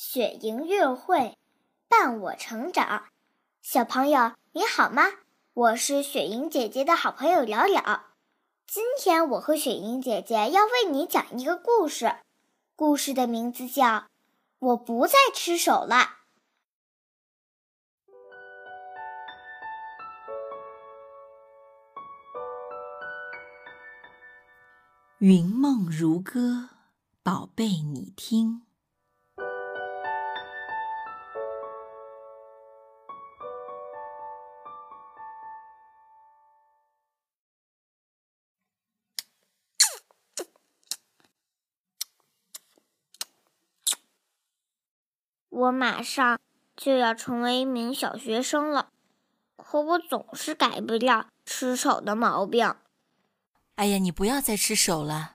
雪莹月会伴我成长。小朋友你好吗？我是雪莹姐姐的好朋友了了。今天我和雪莹姐姐要为你讲一个故事，故事的名字叫《我不再吃手了》。云梦如歌，宝贝，你听。我马上就要成为一名小学生了，可我总是改不掉吃手的毛病。哎呀，你不要再吃手了。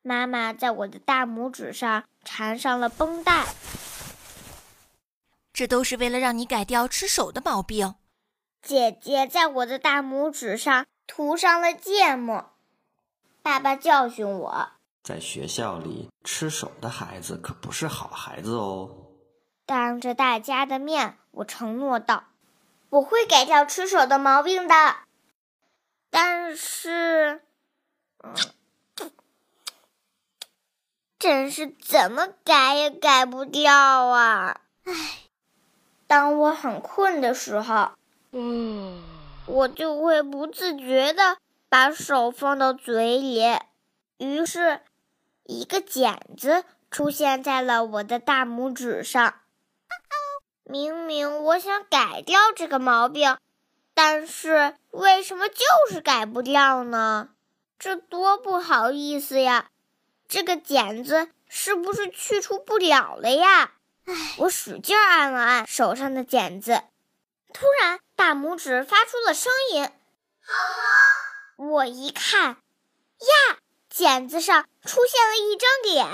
妈妈在我的大拇指上缠上了绷带，这都是为了让你改掉吃手的毛病。姐姐在我的大拇指上涂上了芥末。爸爸教训我，在学校里吃手的孩子可不是好孩子哦。当着大家的面，我承诺道：“我会改掉吃手的毛病的。”但是，真是怎么改也改不掉啊！唉，当我很困的时候，嗯，我就会不自觉的把手放到嘴里，于是，一个茧子出现在了我的大拇指上。明明我想改掉这个毛病，但是为什么就是改不掉呢？这多不好意思呀！这个茧子是不是去除不了了呀？唉，我使劲按了按手上的茧子，突然大拇指发出了声音！我一看，呀，茧子上出现了一张脸，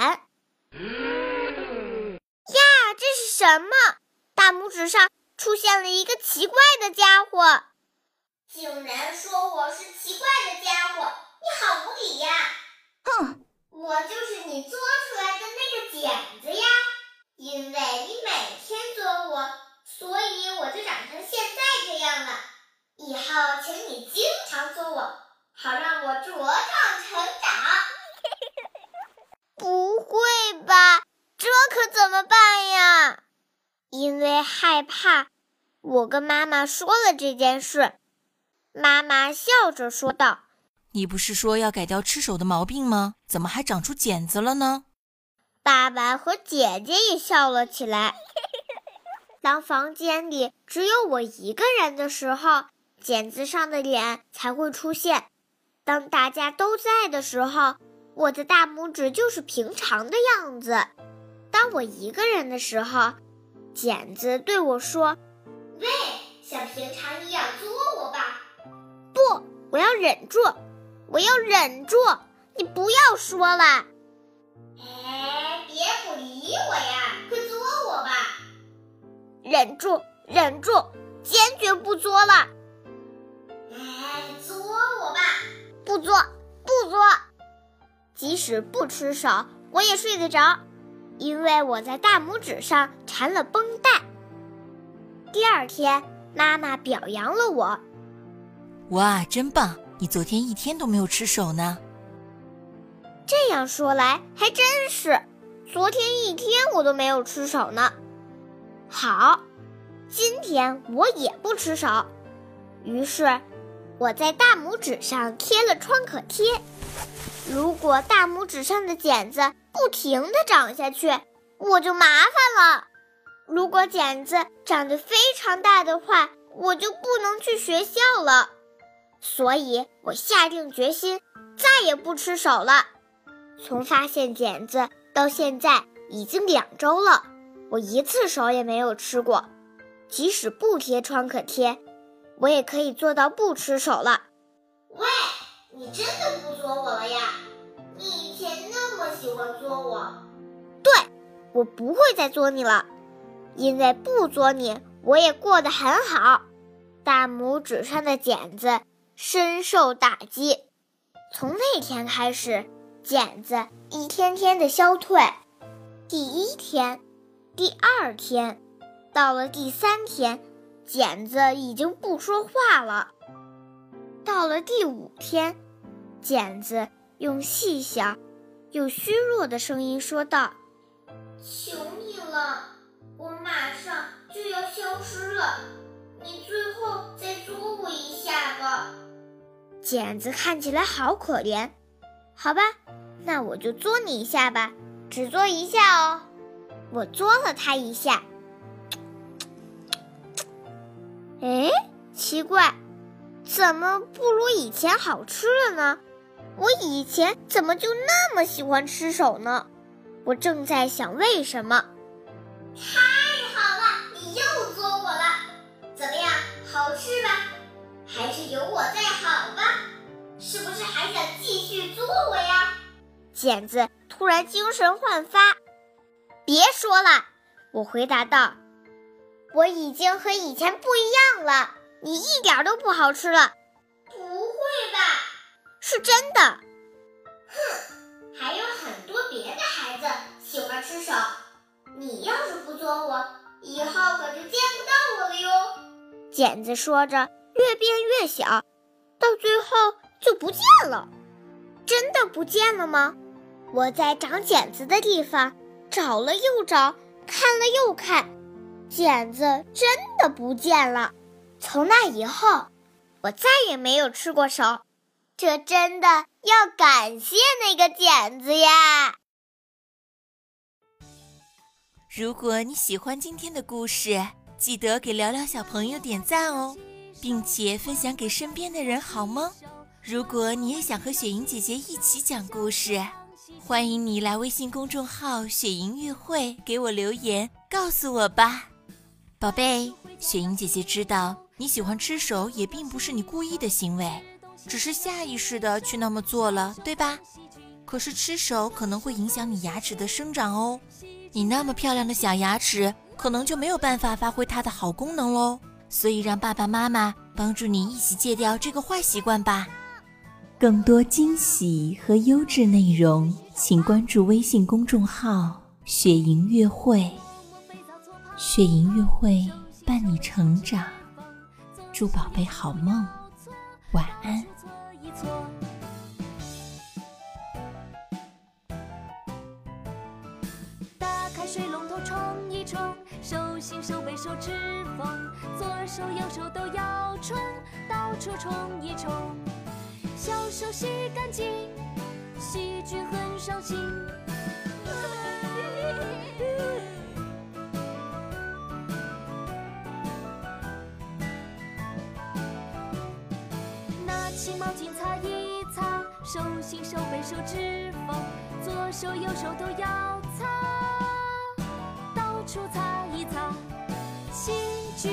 呀，这是什么？大拇指上出现了一个奇怪的家伙，竟然说我是奇怪的家伙，你好无理呀！哼，我就是你做出来的那个茧子呀！因为你每天做我，所以我就长成现在这样了。以后请你经常作我，好让我茁壮成长。不会吧？这可怎么办呀？因为害怕，我跟妈妈说了这件事。妈妈笑着说道：“你不是说要改掉吃手的毛病吗？怎么还长出茧子了呢？”爸爸和姐姐也笑了起来。当房间里只有我一个人的时候，茧子上的脸才会出现；当大家都在的时候，我的大拇指就是平常的样子。当我一个人的时候，剪子对我说：“喂，像平常一样捉我吧。”不，我要忍住，我要忍住。你不要说了。哎，别不理我呀，快捉我吧。忍住，忍住，坚决不作了。哎，捉我吧。不作，不作。即使不吃手，我也睡得着。因为我在大拇指上缠了绷带。第二天，妈妈表扬了我。哇，真棒！你昨天一天都没有吃手呢。这样说来还真是，昨天一天我都没有吃手呢。好，今天我也不吃手。于是，我在大拇指上贴了创可贴。如果大拇指上的茧子不停地长下去，我就麻烦了。如果茧子长得非常大的话，我就不能去学校了。所以我下定决心，再也不吃手了。从发现茧子到现在已经两周了，我一次手也没有吃过。即使不贴创可贴，我也可以做到不吃手了。喂！你真的不作我了呀？你以前那么喜欢作我。对，我不会再作你了，因为不作你，我也过得很好。大拇指上的茧子深受打击，从那天开始，茧子一天天的消退。第一天，第二天，到了第三天，茧子已经不说话了。到了第五天，茧子用细小又虚弱的声音说道：“求你了，剪子看起来好可怜，好吧，那我就捉你一下吧，只捉一下哦。我捉了他一下，哎，奇怪。怎么不如以前好吃了呢？我以前怎么就那么喜欢吃手呢？我正在想为什么。剪子突然精神焕发。别说了，我回答道，我已经和以前不一样了。你一点都不好吃了，不会吧？是真的。哼，还有很多别的孩子喜欢吃手，你要是不捉我，以后可就见不到我了哟。剪子说着，越变越小，到最后就不见了。真的不见了吗？我在长剪子的地方找了又找，看了又看，剪子真的不见了。从那以后，我再也没有吃过手，这真的要感谢那个剪子呀！如果你喜欢今天的故事，记得给聊聊小朋友点赞哦，并且分享给身边的人，好吗？如果你也想和雪莹姐姐一起讲故事，欢迎你来微信公众号“雪莹乐会”给我留言，告诉我吧，宝贝。雪莹姐姐知道。你喜欢吃手也并不是你故意的行为，只是下意识的去那么做了，对吧？可是吃手可能会影响你牙齿的生长哦，你那么漂亮的小牙齿可能就没有办法发挥它的好功能喽。所以让爸爸妈妈帮助你一起戒掉这个坏习惯吧。更多惊喜和优质内容，请关注微信公众号“雪莹月会”，雪莹月会伴你成长。祝宝贝好梦，晚安。打开水龙头冲一冲，手心手背手指缝，左手右手都要冲，到处冲一冲。小手洗干净，细菌很伤心。拿起毛巾擦一擦，手心手背手指缝，左手右手都要擦，到处擦一擦，细菌。